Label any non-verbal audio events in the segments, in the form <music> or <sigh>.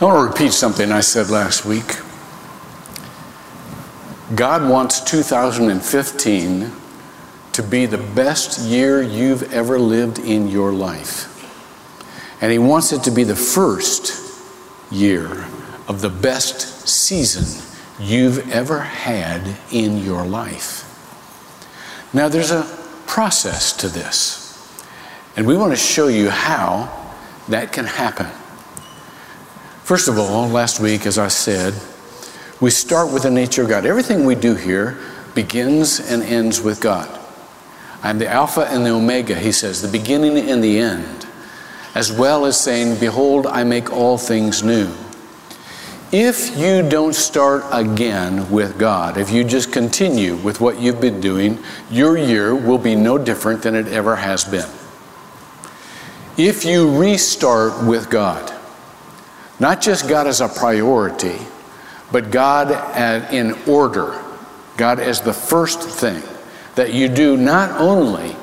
I want to repeat something I said last week. God wants 2015 to be the best year you've ever lived in your life. And He wants it to be the first year of the best season you've ever had in your life. Now, there's a process to this, and we want to show you how that can happen. First of all, last week, as I said, we start with the nature of God. Everything we do here begins and ends with God. I'm the Alpha and the Omega, he says, the beginning and the end, as well as saying, Behold, I make all things new. If you don't start again with God, if you just continue with what you've been doing, your year will be no different than it ever has been. If you restart with God, not just God as a priority, but God in order, God as the first thing that you do not only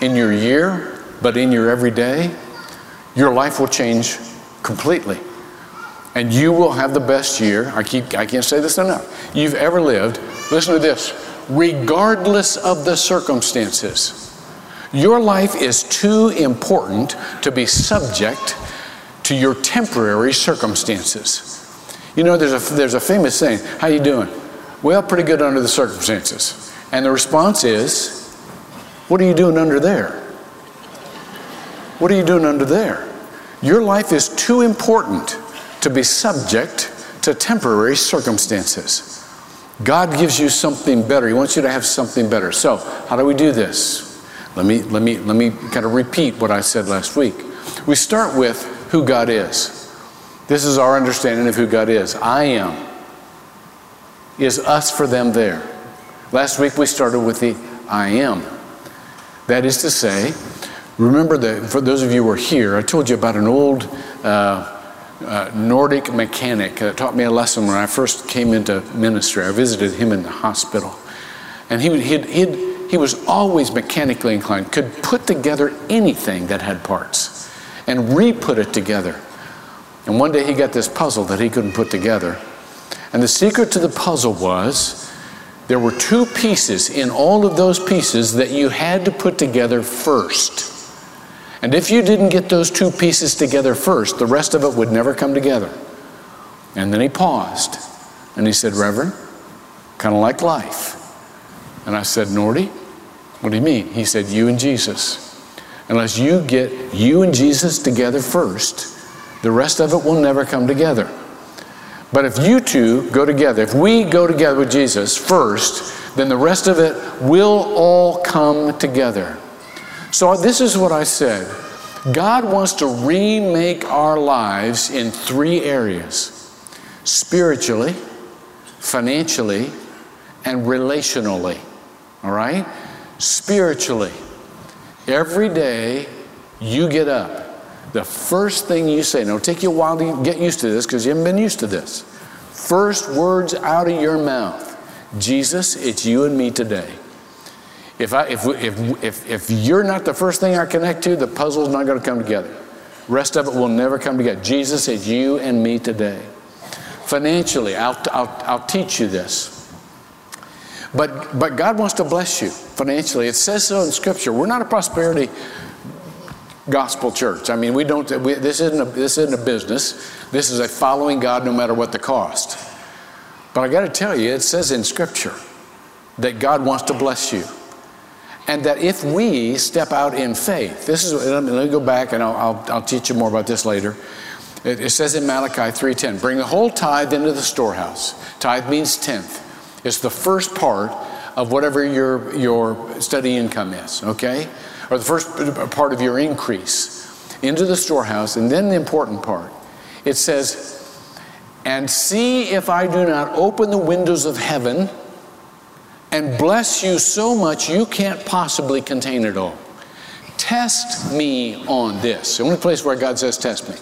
in your year, but in your everyday, your life will change completely. And you will have the best year, I, keep, I can't say this enough, you've ever lived. Listen to this regardless of the circumstances. Your life is too important to be subject to your temporary circumstances. You know, there's a, there's a famous saying, how you doing? Well, pretty good under the circumstances. And the response is, what are you doing under there? What are you doing under there? Your life is too important to be subject to temporary circumstances. God gives you something better. He wants you to have something better. So, how do we do this? Let me, let me, let me kind of repeat what I said last week. We start with who God is. This is our understanding of who God is. I am is us for them there. Last week we started with the I am. That is to say, remember that for those of you who are here, I told you about an old uh, uh, Nordic mechanic that taught me a lesson when I first came into ministry. I visited him in the hospital. And he, he'd, he'd, he was always mechanically inclined, could put together anything that had parts and re put it together. And one day he got this puzzle that he couldn't put together. And the secret to the puzzle was there were two pieces in all of those pieces that you had to put together first. And if you didn't get those two pieces together first, the rest of it would never come together. And then he paused and he said, Reverend, kind of like life. And I said, Norty, what do you mean? He said, You and Jesus. Unless you get you and Jesus together first, the rest of it will never come together. But if you two go together, if we go together with Jesus first, then the rest of it will all come together. So, this is what I said God wants to remake our lives in three areas spiritually, financially, and relationally. All right? Spiritually. Every day you get up, the first thing you say, now it'll take you a while to get used to this because you haven't been used to this. First words out of your mouth Jesus, it's you and me today. If, I, if, if, if, if you're not the first thing I connect to, the puzzle's not going to come together. Rest of it will never come together. Jesus, it's you and me today. Financially, I'll, I'll, I'll teach you this. But, but God wants to bless you financially. It says so in Scripture. We're not a prosperity gospel church. I mean, we don't, we, this, isn't a, this isn't a business. This is a following God no matter what the cost. But I got to tell you, it says in Scripture that God wants to bless you. And that if we step out in faith, this is, let me go back and I'll, I'll, I'll teach you more about this later. It, it says in Malachi 3.10, bring the whole tithe into the storehouse. Tithe means tenth. It's the first part of whatever your, your study income is, okay? Or the first part of your increase into the storehouse. And then the important part it says, And see if I do not open the windows of heaven and bless you so much you can't possibly contain it all. Test me on this. The only place where God says, Test me.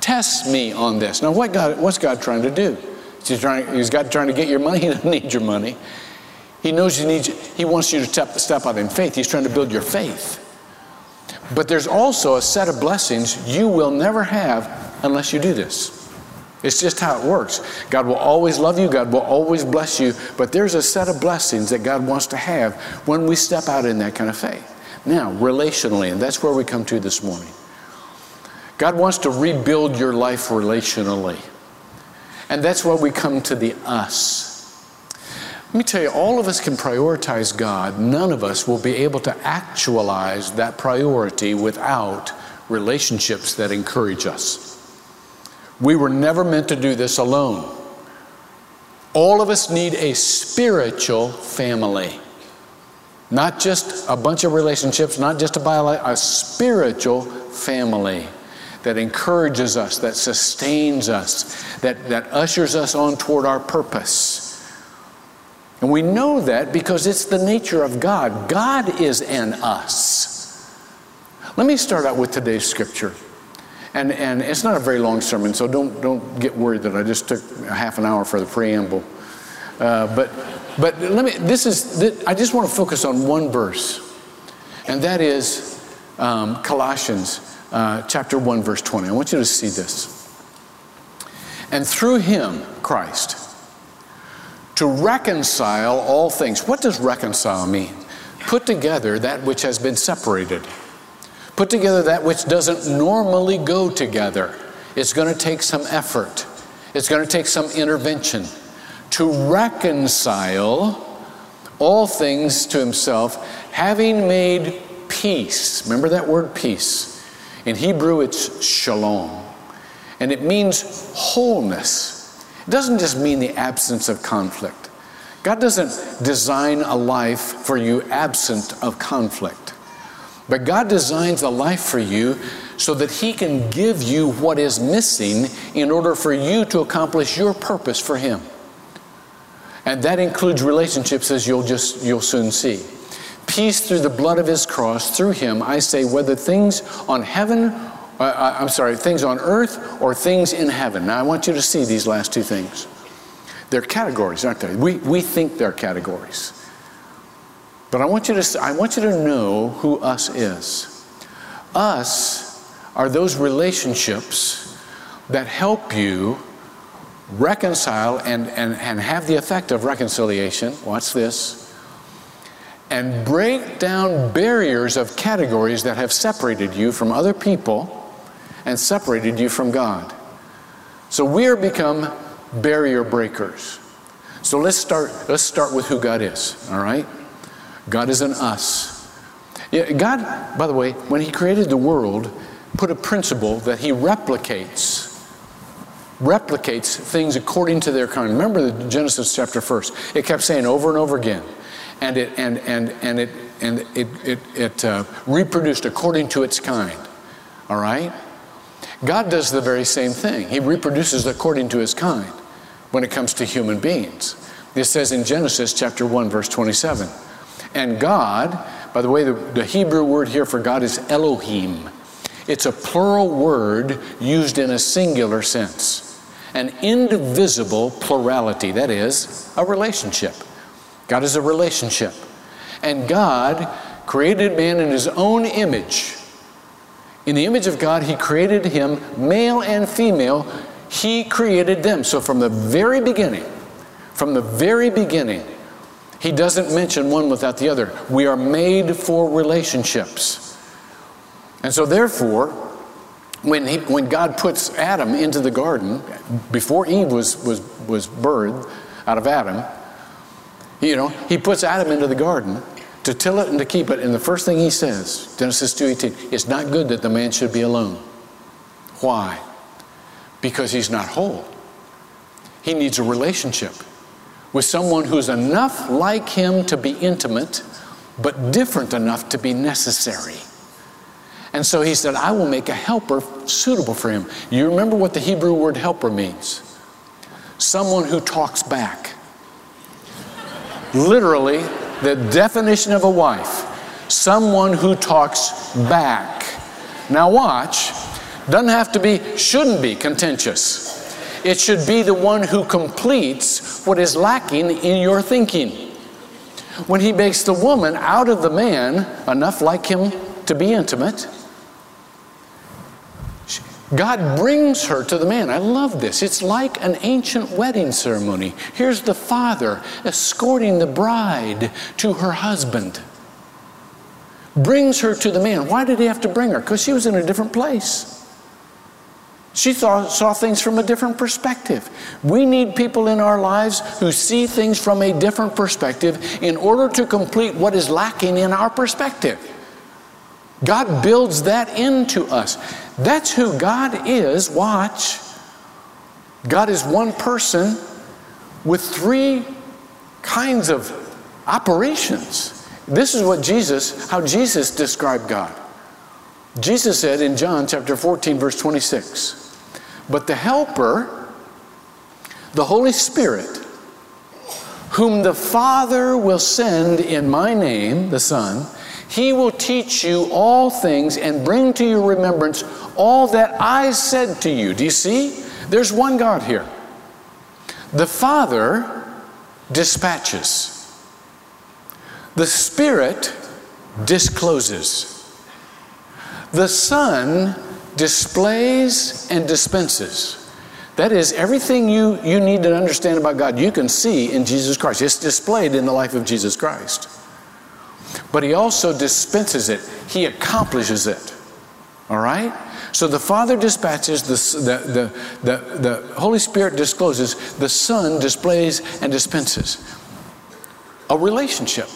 Test me on this. Now, what God, what's God trying to do? He's, trying, he's got trying to get your money. <laughs> He doesn't need your money. He knows you need. He wants you to step, step out in faith. He's trying to build your faith. But there's also a set of blessings you will never have unless you do this. It's just how it works. God will always love you, God will always bless you, but there's a set of blessings that God wants to have when we step out in that kind of faith. Now, relationally, and that's where we come to this morning. God wants to rebuild your life relationally. And that's why we come to the us. Let me tell you, all of us can prioritize God. None of us will be able to actualize that priority without relationships that encourage us. We were never meant to do this alone. All of us need a spiritual family. Not just a bunch of relationships, not just a biological, a spiritual family that encourages us, that sustains us, that, that ushers us on toward our purpose. And we know that because it's the nature of God. God is in us. Let me start out with today's scripture. And, and it's not a very long sermon, so don't, don't get worried that I just took half an hour for the preamble. Uh, but, but let me, this is, I just want to focus on one verse, and that is um, Colossians uh, chapter 1, verse 20. I want you to see this. And through him, Christ, to reconcile all things. What does reconcile mean? Put together that which has been separated Put together that which doesn't normally go together. It's going to take some effort, it's going to take some intervention to reconcile all things to himself, having made peace. Remember that word peace? In Hebrew, it's shalom, and it means wholeness. It doesn't just mean the absence of conflict. God doesn't design a life for you absent of conflict. But God designs a life for you so that He can give you what is missing in order for you to accomplish your purpose for Him. And that includes relationships, as you'll just you'll soon see. Peace through the blood of His cross, through Him, I say, whether things on heaven, uh, I'm sorry, things on earth or things in heaven. Now, I want you to see these last two things. They're categories, aren't they? We, we think they're categories. But I want you to, I want you to know who us is. Us are those relationships that help you reconcile and, and, and have the effect of reconciliation. Watch this. And break down barriers of categories that have separated you from other people and separated you from God. So we are become barrier breakers. So let's start, let's start with who God is, all right? God is in us. Yeah, God, by the way, when He created the world, put a principle that He replicates replicates things according to their kind. Remember the Genesis chapter first. It kept saying over and over again, and it and and and it and it it, it uh, reproduced according to its kind. All right. God does the very same thing. He reproduces according to His kind when it comes to human beings. It says in Genesis chapter one verse twenty seven. And God, by the way, the, the Hebrew word here for God is Elohim. It's a plural word used in a singular sense, an indivisible plurality, that is, a relationship. God is a relationship. And God created man in his own image. In the image of God, he created him, male and female, he created them. So from the very beginning, from the very beginning, he doesn't mention one without the other. We are made for relationships. And so, therefore, when, he, when God puts Adam into the garden, before Eve was, was, was birthed out of Adam, you know, he puts Adam into the garden to till it and to keep it. And the first thing he says, Genesis 2.18, it's not good that the man should be alone. Why? Because he's not whole. He needs a relationship with someone who's enough like him to be intimate, but different enough to be necessary. And so he said, I will make a helper suitable for him. You remember what the Hebrew word helper means? Someone who talks back. Literally, the definition of a wife someone who talks back. Now, watch, doesn't have to be, shouldn't be contentious. It should be the one who completes what is lacking in your thinking. When he makes the woman out of the man enough like him to be intimate, God brings her to the man. I love this. It's like an ancient wedding ceremony. Here's the father escorting the bride to her husband. Brings her to the man. Why did he have to bring her? Because she was in a different place. She saw, saw things from a different perspective. We need people in our lives who see things from a different perspective in order to complete what is lacking in our perspective. God builds that into us. That's who God is. Watch. God is one person with three kinds of operations. This is what Jesus, how Jesus described God. Jesus said in John chapter 14, verse 26, But the Helper, the Holy Spirit, whom the Father will send in my name, the Son, he will teach you all things and bring to your remembrance all that I said to you. Do you see? There's one God here. The Father dispatches, the Spirit discloses, the Son displays and dispenses. That is, everything you, you need to understand about God, you can see in Jesus Christ. It's displayed in the life of Jesus Christ but he also dispenses it, he accomplishes it. All right? So the Father dispatches, the, the, the, the, Holy Spirit discloses, the Son displays and dispenses. A relationship,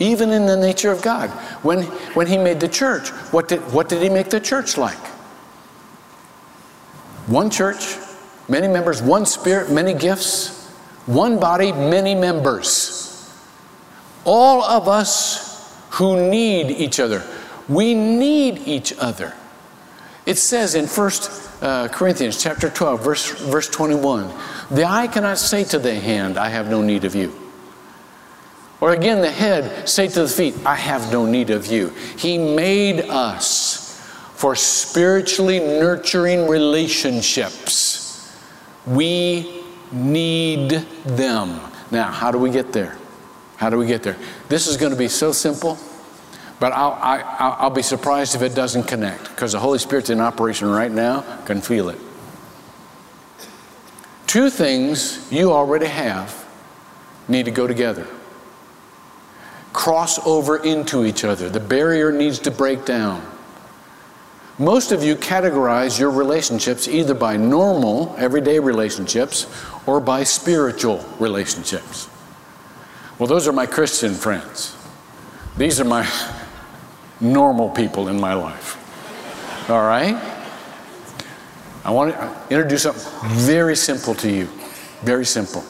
even in the nature of God. When, when He made the church, what did, what did He make the church like? One church, many members, one Spirit, many gifts, one body, many members all of us who need each other. We need each other. It says in 1 uh, Corinthians chapter 12, verse, verse 21, the eye cannot say to the hand, I have no need of you. Or again, the head say to the feet, I have no need of you. He made us for spiritually nurturing relationships. We need them. Now, how do we get there? How do we get there? This is going to be so simple, but I'll, I, will be surprised if it doesn't connect because the Holy Spirit's in operation right now, can feel it. Two things you already have need to go together. Cross over into each other. The barrier needs to break down. Most of you categorize your relationships either by normal, everyday relationships or by spiritual relationships. Well, those are my Christian friends. These are my normal people in my life. All right? I want to introduce something very simple to you. Very simple.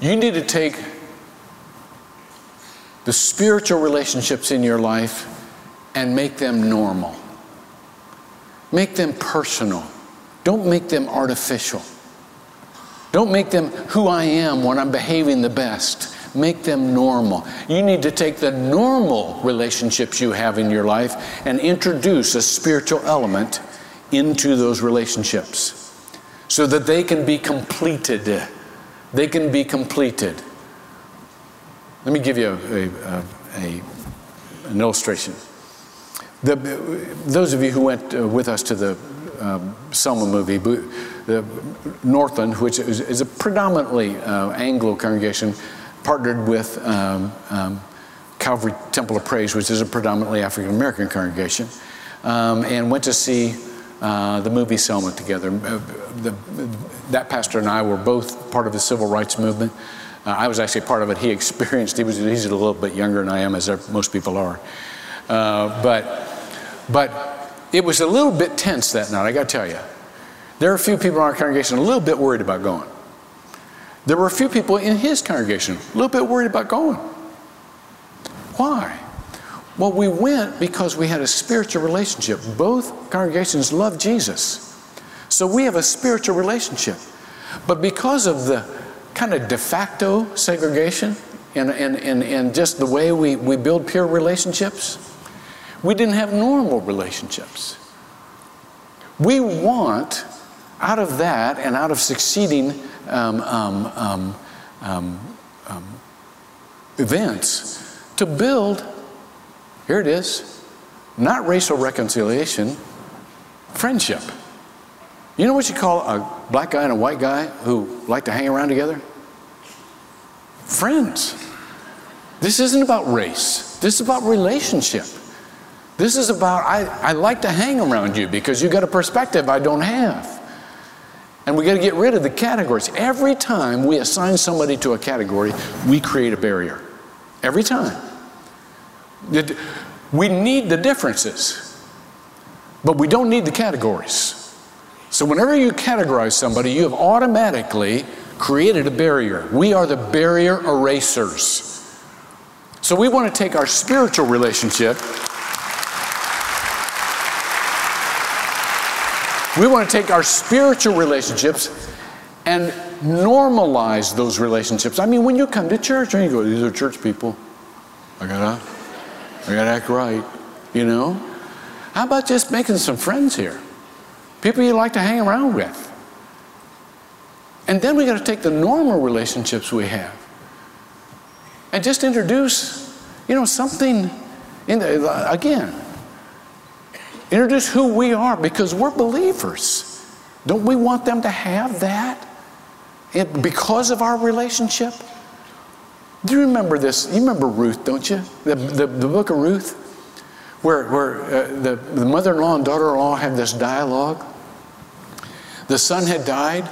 You need to take the spiritual relationships in your life and make them normal. Make them personal. Don't make them artificial. Don't make them who I am when I'm behaving the best. Make them normal. You need to take the normal relationships you have in your life and introduce a spiritual element into those relationships so that they can be completed. They can be completed. Let me give you a, a, a an illustration. The, those of you who went uh, with us to the um, Selma movie, the Northland, which is, is a predominantly uh, Anglo congregation, partnered with um, um, Calvary Temple of Praise, which is a predominantly African American congregation, um, and went to see uh, the movie Selma together. Uh, the, that pastor and I were both part of the civil rights movement. Uh, I was actually part of it. He experienced. He was. He's a little bit younger than I am, as most people are. Uh, but, but it was a little bit tense that night. I got to tell you. There are a few people in our congregation a little bit worried about going. There were a few people in his congregation a little bit worried about going. Why? Well, we went because we had a spiritual relationship. Both congregations love Jesus. So we have a spiritual relationship. But because of the kind of de facto segregation and, and, and, and just the way we, we build peer relationships, we didn't have normal relationships. We want out of that and out of succeeding um, um, um, um, um events to build, here it is, not racial reconciliation, Friendship. You know what you call a black guy and a white guy who like to hang around together? Friends. This isn't about race. This is about relationship. This is about, I, I like to hang around you because you got a perspective I don't have. And we got to get rid of the categories. Every time we assign somebody to a category, we create a barrier. Every time. We need the differences, but we don't need the categories. So, whenever you categorize somebody, you have automatically created a barrier. We are the barrier erasers. So, we want to take our spiritual relationship We want to take our spiritual relationships and normalize those relationships. I mean, when you come to church and you go, these are church people. I gotta, I gotta act right, you know? How about just making some friends here? People you like to hang around with. And then we got to take the normal relationships we have and just introduce, you know, something in the, again, Introduce who we are because we're believers. Don't we want them to have that it, because of our relationship? Do you remember this? You remember Ruth, don't you? The, the, the book of Ruth, where, where uh, the, the mother in law and daughter in law have this dialogue. The son had died,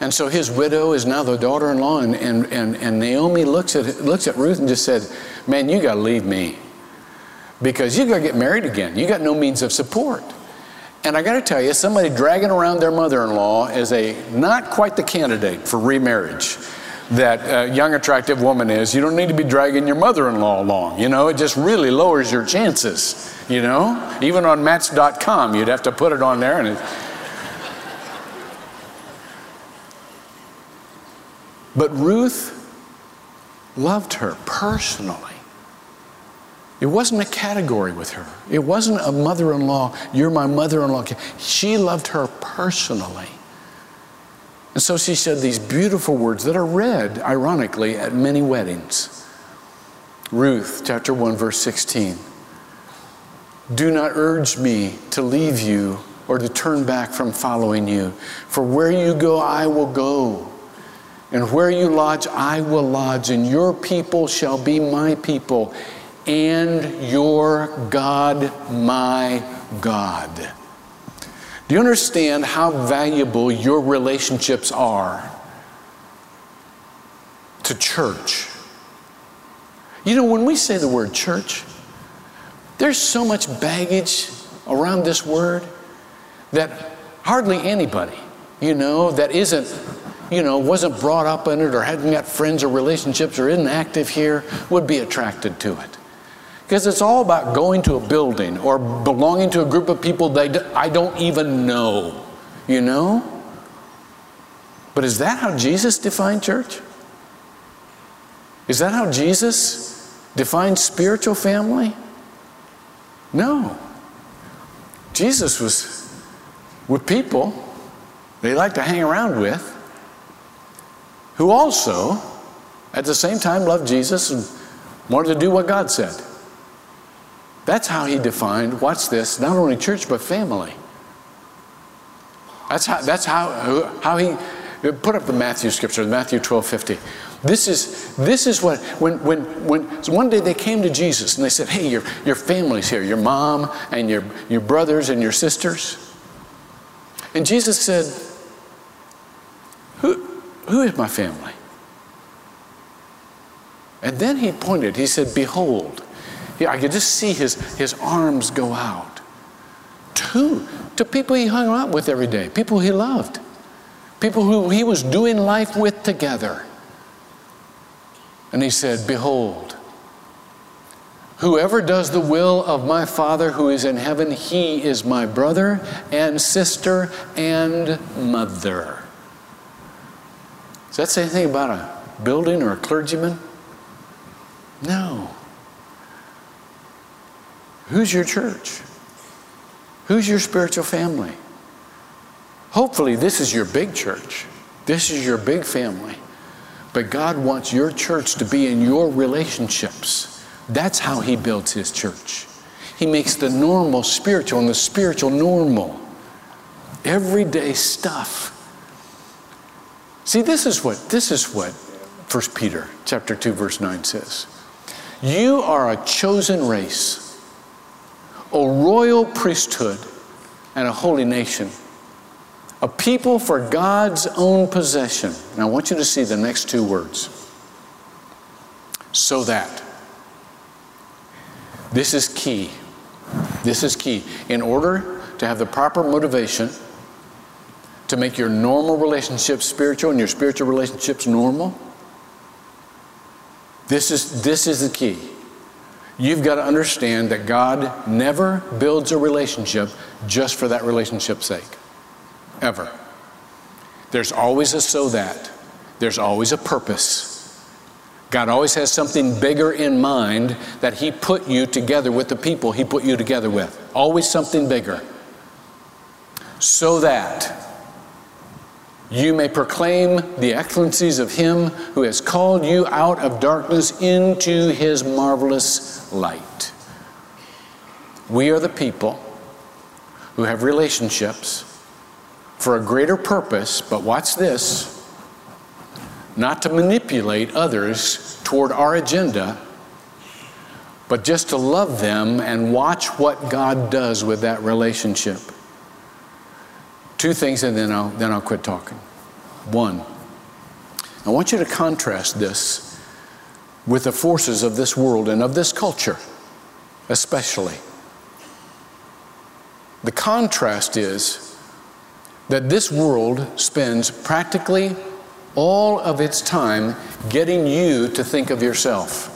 and so his widow is now the daughter in law, and, and, and, and Naomi looks at, looks at Ruth and just said, Man, you got to leave me because you got to get married again. You got no means of support. And I got to tell you, somebody dragging around their mother in law is a not quite the candidate for remarriage that a young, attractive woman is. You don't need to be dragging your mother in law along. You know, it just really lowers your chances. You know, even on match.com, you'd have to put it on there and it. But Ruth loved her personally. It wasn't a category with her. It wasn't a mother in law, you're my mother in law. She loved her personally. And so she said these beautiful words that are read, ironically, at many weddings. Ruth chapter 1, verse 16. Do not urge me to leave you or to turn back from following you. For where you go, I will go. And where you lodge, I will lodge. And your people shall be my people and your God, my God. Do you understand how valuable your relationships are to church? You know, when we say the word church, there's so much baggage around this word that hardly anybody, you know, that isn't, you know, wasn't brought up in it or hadn't got friends or relationships or isn't active here would be attracted to it. Because it's all about going to a building or belonging to a group of people that I don't even know, you know? But is that how Jesus defined church? Is that how Jesus defined spiritual family? No. Jesus was with people they like to hang around with who also, at the same time, loved Jesus and wanted to do what God said. That's how he defined, watch this, not only church, but family. That's how, that's how, how he put up the Matthew scripture, Matthew 12 50. This is, this is what, when, when, when so one day they came to Jesus and they said, Hey, your, your family's here, your mom and your, your brothers and your sisters. And Jesus said, Who, who is my family? And then he pointed, he said, Behold, yeah, I could just see his, his arms go out. To, to people he hung out with every day, people he loved, people who he was doing life with together. And he said, Behold, whoever does the will of my Father who is in heaven, he is my brother and sister and mother. Does that say anything about a building or a clergyman? No. Who's your church? Who's your spiritual family? Hopefully, this is your big church. This is your big family. But God wants your church to be in your relationships. That's how He builds His church. He makes the normal spiritual and the spiritual normal. everyday stuff. See, this is what this is what 1 Peter chapter 2 verse 9 says. You are a chosen race, a royal priesthood, and a holy nation, a people for God's own possession. And I want you to see the next two words. So that. This is key. This is key. In order to have the proper motivation to make your normal relationships spiritual and your spiritual relationships normal, this is, this is the key. You've got to understand that God never builds a relationship just for that relationship's sake. Ever. There's always a so that, there's always a purpose. God always has something bigger in mind that He put you together with the people He put you together with. Always something bigger. So that you may proclaim the excellencies of Him who has called you out of darkness into His marvelous light. We are the people who have relationships for a greater purpose, but watch this not to manipulate others toward our agenda, but just to love them and watch what God does with that relationship. Two things, and then I'll, then I'll quit talking. One, I want you to contrast this with the forces of this world and of this culture, especially. The contrast is that this world spends practically all of its time getting you to think of yourself.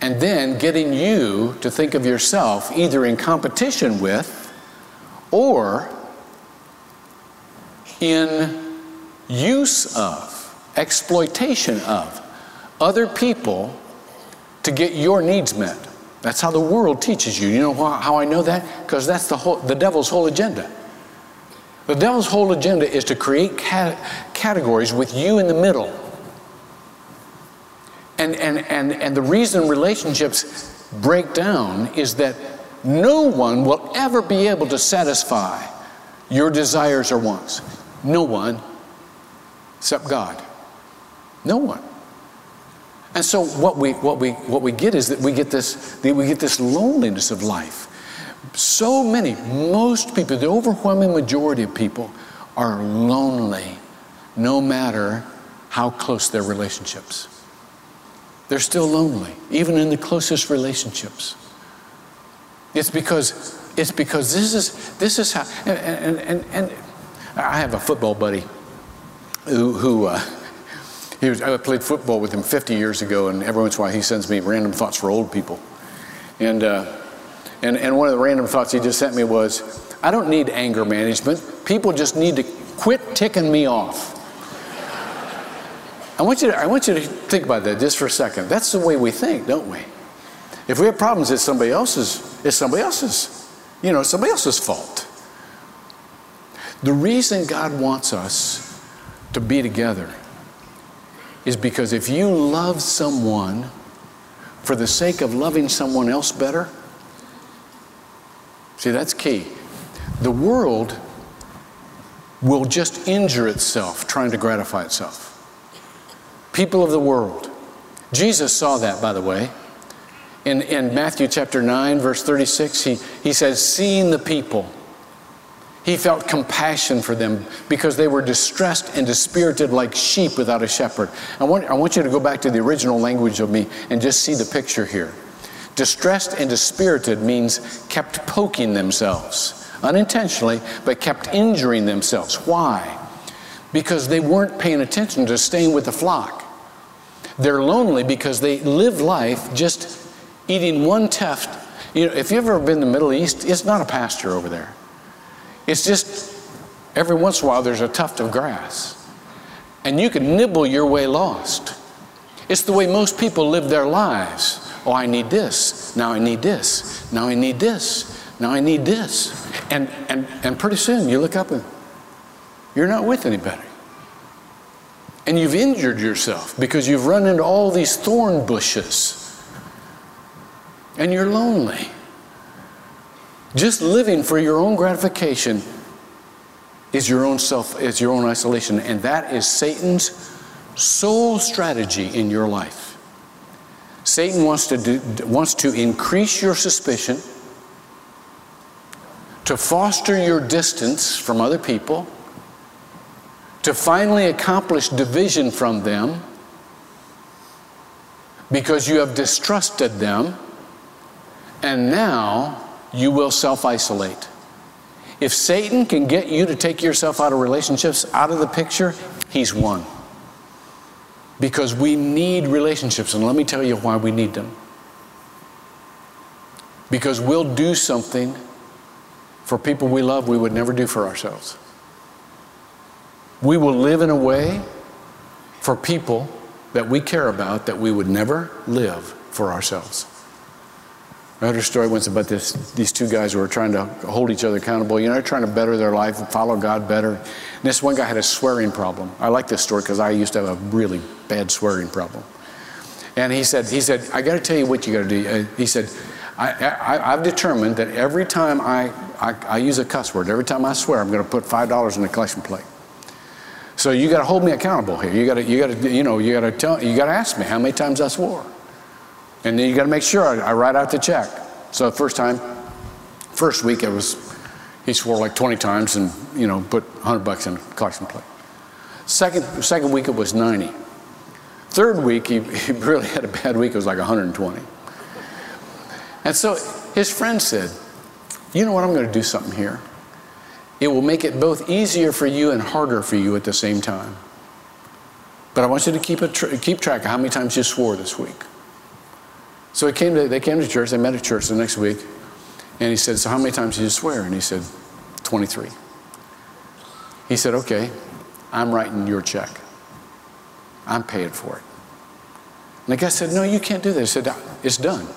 And then getting you to think of yourself either in competition with or in use of, exploitation of other people to get your needs met. That's how the world teaches you. You know how I know that? Because that's the, whole, the devil's whole agenda. The devil's whole agenda is to create categories with you in the middle. And, and, and, and the reason relationships break down is that no one will ever be able to satisfy your desires or wants. No one except God. No one. And so what we, what we, what we get is that we get, this, that we get this loneliness of life. So many, most people, the overwhelming majority of people are lonely no matter how close their relationships. They're still lonely, even in the closest relationships. It's because it's because this is this is how and and, and, and I have a football buddy who, who uh, he was, I played football with him 50 years ago, and every once in a while he sends me random thoughts for old people. And, uh, and, and one of the random thoughts he just sent me was I don't need anger management. People just need to quit ticking me off. I want, you to, I want you to think about that just for a second. That's the way we think, don't we? If we have problems, it's somebody else's, it's somebody else's, you know, it's somebody else's fault. The reason God wants us to be together is because if you love someone for the sake of loving someone else better, see, that's key. The world will just injure itself trying to gratify itself. People of the world. Jesus saw that, by the way. In, in Matthew chapter 9, verse 36, he, he says, Seeing the people he felt compassion for them because they were distressed and dispirited like sheep without a shepherd. I want, I want you to go back to the original language of me and just see the picture here. Distressed and dispirited means kept poking themselves, unintentionally, but kept injuring themselves. Why? Because they weren't paying attention to staying with the flock. They're lonely because they live life just eating one tuft. You know, if you've ever been to the Middle East, it's not a pasture over there. It's just every once in a while there's a tuft of grass. And you can nibble your way lost. It's the way most people live their lives. Oh, I need this. Now I need this. Now I need this. Now I need this. And, and, and pretty soon you look up and you're not with anybody. And you've injured yourself because you've run into all these thorn bushes. And you're lonely. Just living for your own gratification is your own self, is your own isolation. And that is Satan's sole strategy in your life. Satan wants to, do, wants to increase your suspicion, to foster your distance from other people, to finally accomplish division from them because you have distrusted them, and now you will self isolate. If Satan can get you to take yourself out of relationships, out of the picture, he's won. Because we need relationships, and let me tell you why we need them. Because we'll do something for people we love we would never do for ourselves. We will live in a way for people that we care about that we would never live for ourselves. I heard a story once about this, these two guys who were trying to hold each other accountable. You know, trying to better their life and follow God better. And this one guy had a swearing problem. I like this story because I used to have a really bad swearing problem. And he said, he said, I got to tell you what you got to do. He said, I, have determined that every time I, I, I use a cuss word, every time I swear, I'm going to put five dollars in the collection plate. So you got to hold me accountable here. You got to, you got to, you know, you got to tell, you got to ask me how many times I swore. And then you got to make sure I, I, write out the check. So the first time, first week it was, he swore like 20 times and, you know, put 100 bucks in a collection plate. Second, second week it was 90. Third week, he, <laughs> he really had a bad week. It was like 120. And so his friend said, you know what, I'm going to do something here. It will make it both easier for you and harder for you at the same time. But I want you to keep, a tr- keep track of how many times you swore this week. So came to, they came to church, they met at church the next week, and he said, So how many times did you swear? And he said, 23. He said, Okay, I'm writing your check. I'm paying for it. And the guy said, No, you can't do that. He said, It's done.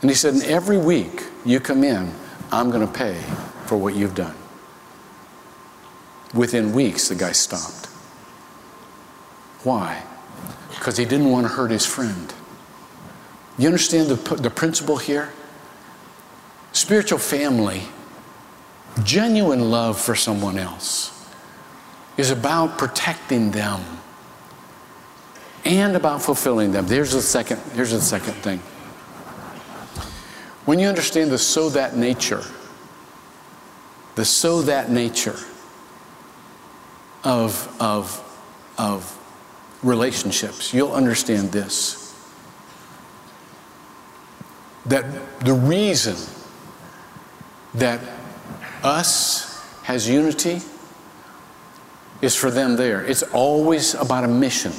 And he said, And every week you come in, I'm going to pay for what you've done. Within weeks, the guy stopped. Why? Because he didn't want to hurt his friend. You understand the, the principle here? Spiritual family, genuine love for someone else, is about protecting them and about fulfilling them. There's the second, here's the second thing. When you understand the so that nature, the so that nature of, of, of relationships, you'll understand this that the reason that us has unity is for them there. It's always about a mission.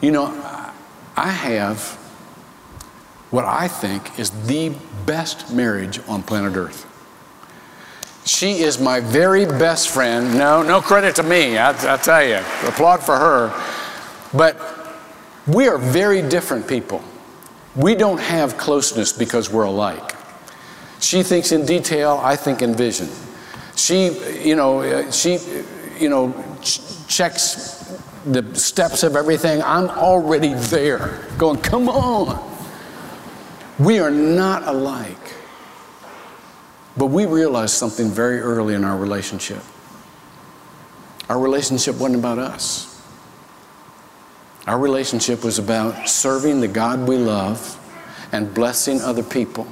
You know, I have what I think is the best marriage on planet Earth. She is my very best friend. No, no credit to me, I, I tell you. Applaud for her. But we are very different people. We don't have closeness because we're alike. She thinks in detail, I think in vision. She, you know, uh, she, you know, ch- checks the steps of everything. I'm already there, going, come on. We are not alike. But we realized something very early in our relationship. Our relationship wasn't about us. Our relationship was about serving the God we love and blessing other people.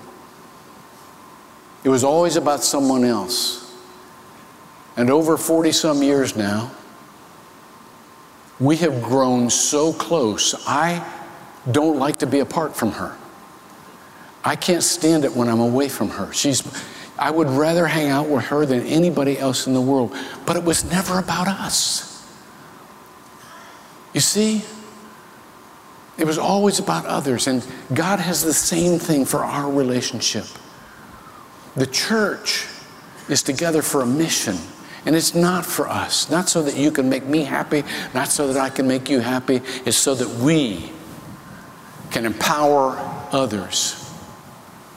It was always about someone else. And over 40 some years now, we have grown so close. I don't like to be apart from her. I can't stand it when I'm away from her. She's, I would rather hang out with her than anybody else in the world. But it was never about us. You see? It was always about others. And God has the same thing for our relationship. The church is together for a mission. And it's not for us, not so that you can make me happy, not so that I can make you happy. It's so that we can empower others,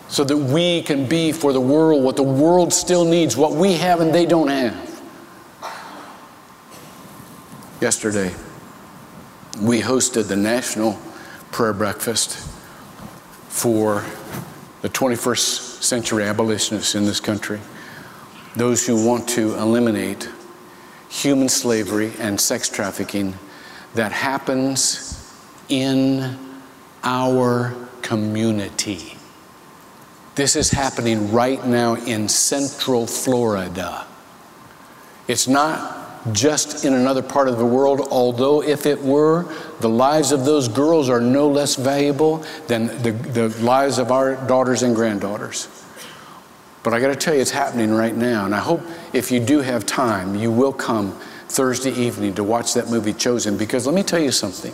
so that we can be for the world what the world still needs, what we have and they don't have. Yesterday, we hosted the National prayer breakfast for the 21st century abolitionists in this country. those who want to eliminate human slavery and sex trafficking that happens in our community. This is happening right now in Central Florida. It's not just in another part of the world, although if it were, the lives of those girls are no less valuable than the, the lives of our daughters and granddaughters. But I got to tell you, it's happening right now. And I hope if you do have time, you will come Thursday evening to watch that movie Chosen. Because let me tell you something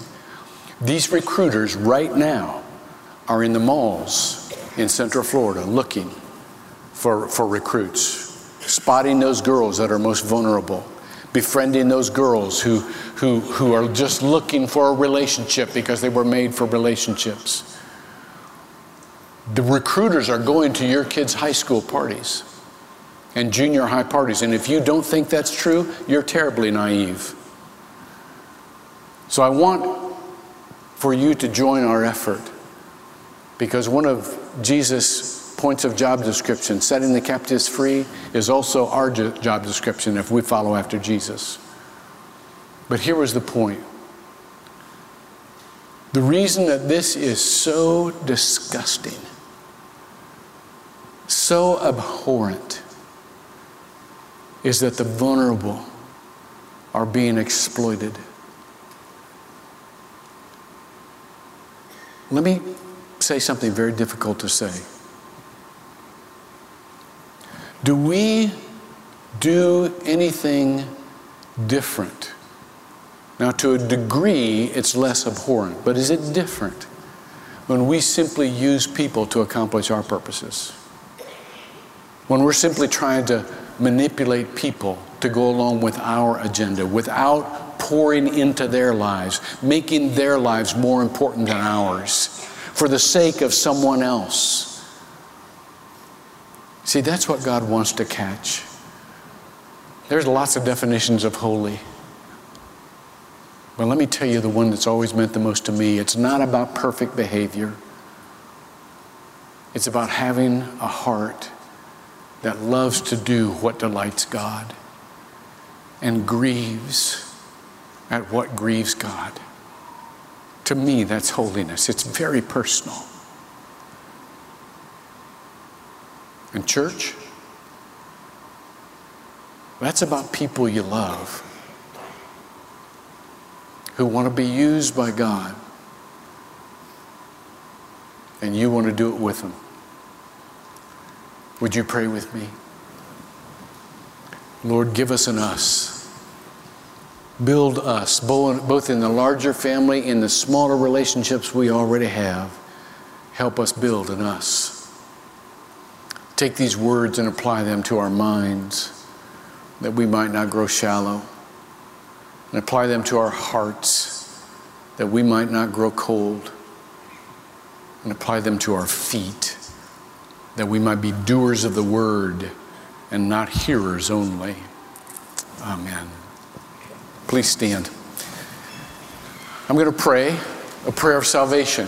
these recruiters right now are in the malls in Central Florida looking for, for recruits, spotting those girls that are most vulnerable befriending those girls who, who, who are just looking for a relationship because they were made for relationships. The recruiters are going to your kids' high school parties and junior high parties. And if you don't think that's true, you're terribly naive. So I want for you to join our effort because one of Jesus' points of job description, setting the captives free, is also our job description if we follow after Jesus. But here was the point. The reason that this is so disgusting, so abhorrent, is that the vulnerable are being exploited. Let me say something very difficult to say. Do we do anything different? Now, to a degree, it's less abhorrent, but is it different when we simply use people to accomplish our purposes? When we're simply trying to manipulate people to go along with our agenda without pouring into their lives, making their lives more important than ours for the sake of someone else? See, that's what God wants to catch. There's lots of definitions of holy. But let me tell you the one that's always meant the most to me. It's not about perfect behavior, it's about having a heart that loves to do what delights God and grieves at what grieves God. To me, that's holiness. It's very personal. And, church, that's about people you love who want to be used by God, and you want to do it with them. Would you pray with me? Lord, give us an us. Build us, both in the larger family, in the smaller relationships we already have. Help us build an us take these words and apply them to our minds that we might not grow shallow, and apply them to our hearts that we might not grow cold, and apply them to our feet that we might be doers of the word and not hearers only. Amen. Please stand. I'm going to pray a prayer of salvation.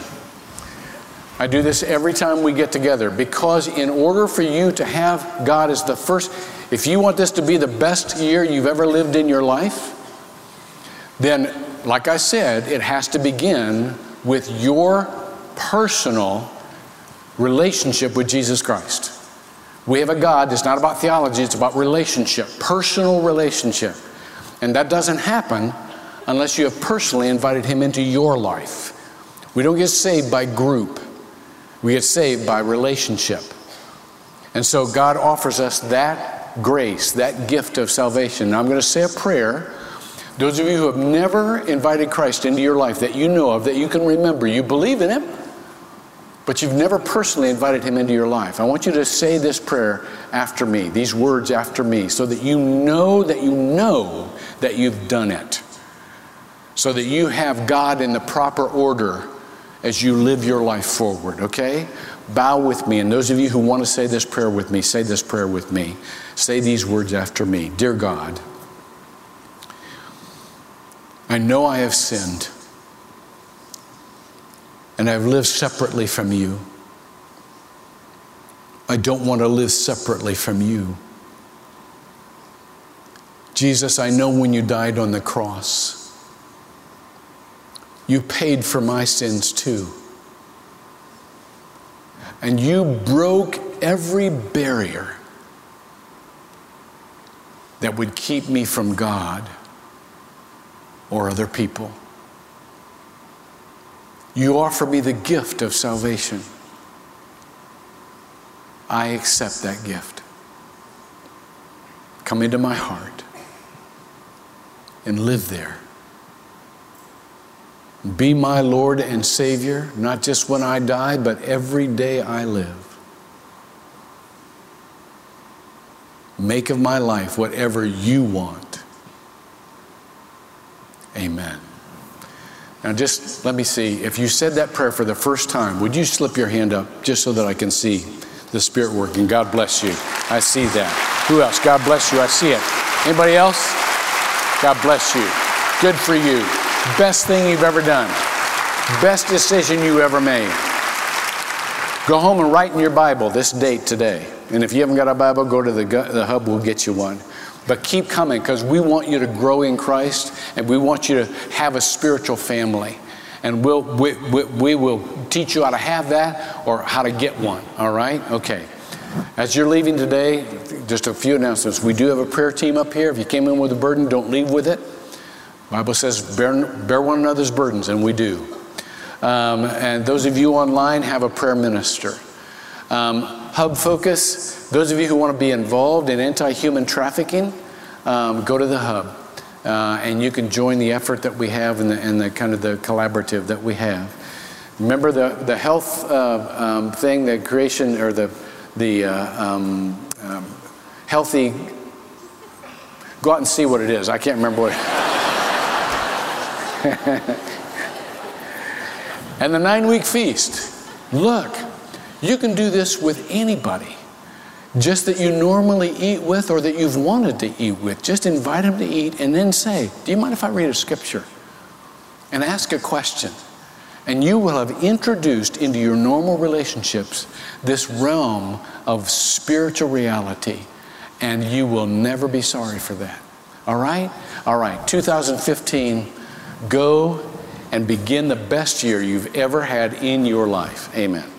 I do this every time we get together because, in order for you to have God as the first, if you want this to be the best year you've ever lived in your life, then, like I said, it has to begin with your personal relationship with Jesus Christ. We have a God that's not about theology, it's about relationship, personal relationship. And that doesn't happen unless you have personally invited Him into your life. We don't get saved by group. We get saved by relationship. And so God offers us that grace, that gift of salvation. Now I'm going to say a prayer. Those of you who have never invited Christ into your life that you know of, that you can remember, you believe in Him, but you've never personally invited Him into your life. I want you to say this prayer after me, these words after me, so that you know that you know that you've done it. So that you have God in the proper order as you live your life forward, okay? Bow with me. And those of you who want to say this prayer with me, say this prayer with me. Say these words after me Dear God, I know I have sinned and I've lived separately from you. I don't want to live separately from you. Jesus, I know when you died on the cross, you paid for my sins too. And you broke every barrier that would keep me from God or other people. You offer me the gift of salvation. I accept that gift. Come into my heart and live there. Be my Lord and Savior, not just when I die, but every day I live. Make of my life whatever you want. Amen. Now, just let me see. If you said that prayer for the first time, would you slip your hand up just so that I can see the Spirit working? God bless you. I see that. Who else? God bless you. I see it. Anybody else? God bless you. Good for you. Best thing you've ever done. Best decision you ever made. Go home and write in your Bible this date today. And if you haven't got a Bible, go to the, the hub, we'll get you one. But keep coming because we want you to grow in Christ and we want you to have a spiritual family. And we'll, we, we, we will teach you how to have that or how to get one. All right? Okay. As you're leaving today, just a few announcements. We do have a prayer team up here. If you came in with a burden, don't leave with it. Bible says, bear, bear one another's burdens, and we do. Um, and those of you online have a prayer minister. Um, Hub Focus, those of you who want to be involved in anti human trafficking, um, go to the Hub. Uh, and you can join the effort that we have and the, and the kind of the collaborative that we have. Remember the, the health uh, um, thing, the creation or the, the uh, um, um, healthy, go out and see what it is. I can't remember what <laughs> and the nine week feast. Look, you can do this with anybody. Just that you normally eat with or that you've wanted to eat with. Just invite them to eat and then say, Do you mind if I read a scripture? And ask a question. And you will have introduced into your normal relationships this realm of spiritual reality. And you will never be sorry for that. All right? All right. 2015, go and begin the best year you've ever had in your life. Amen.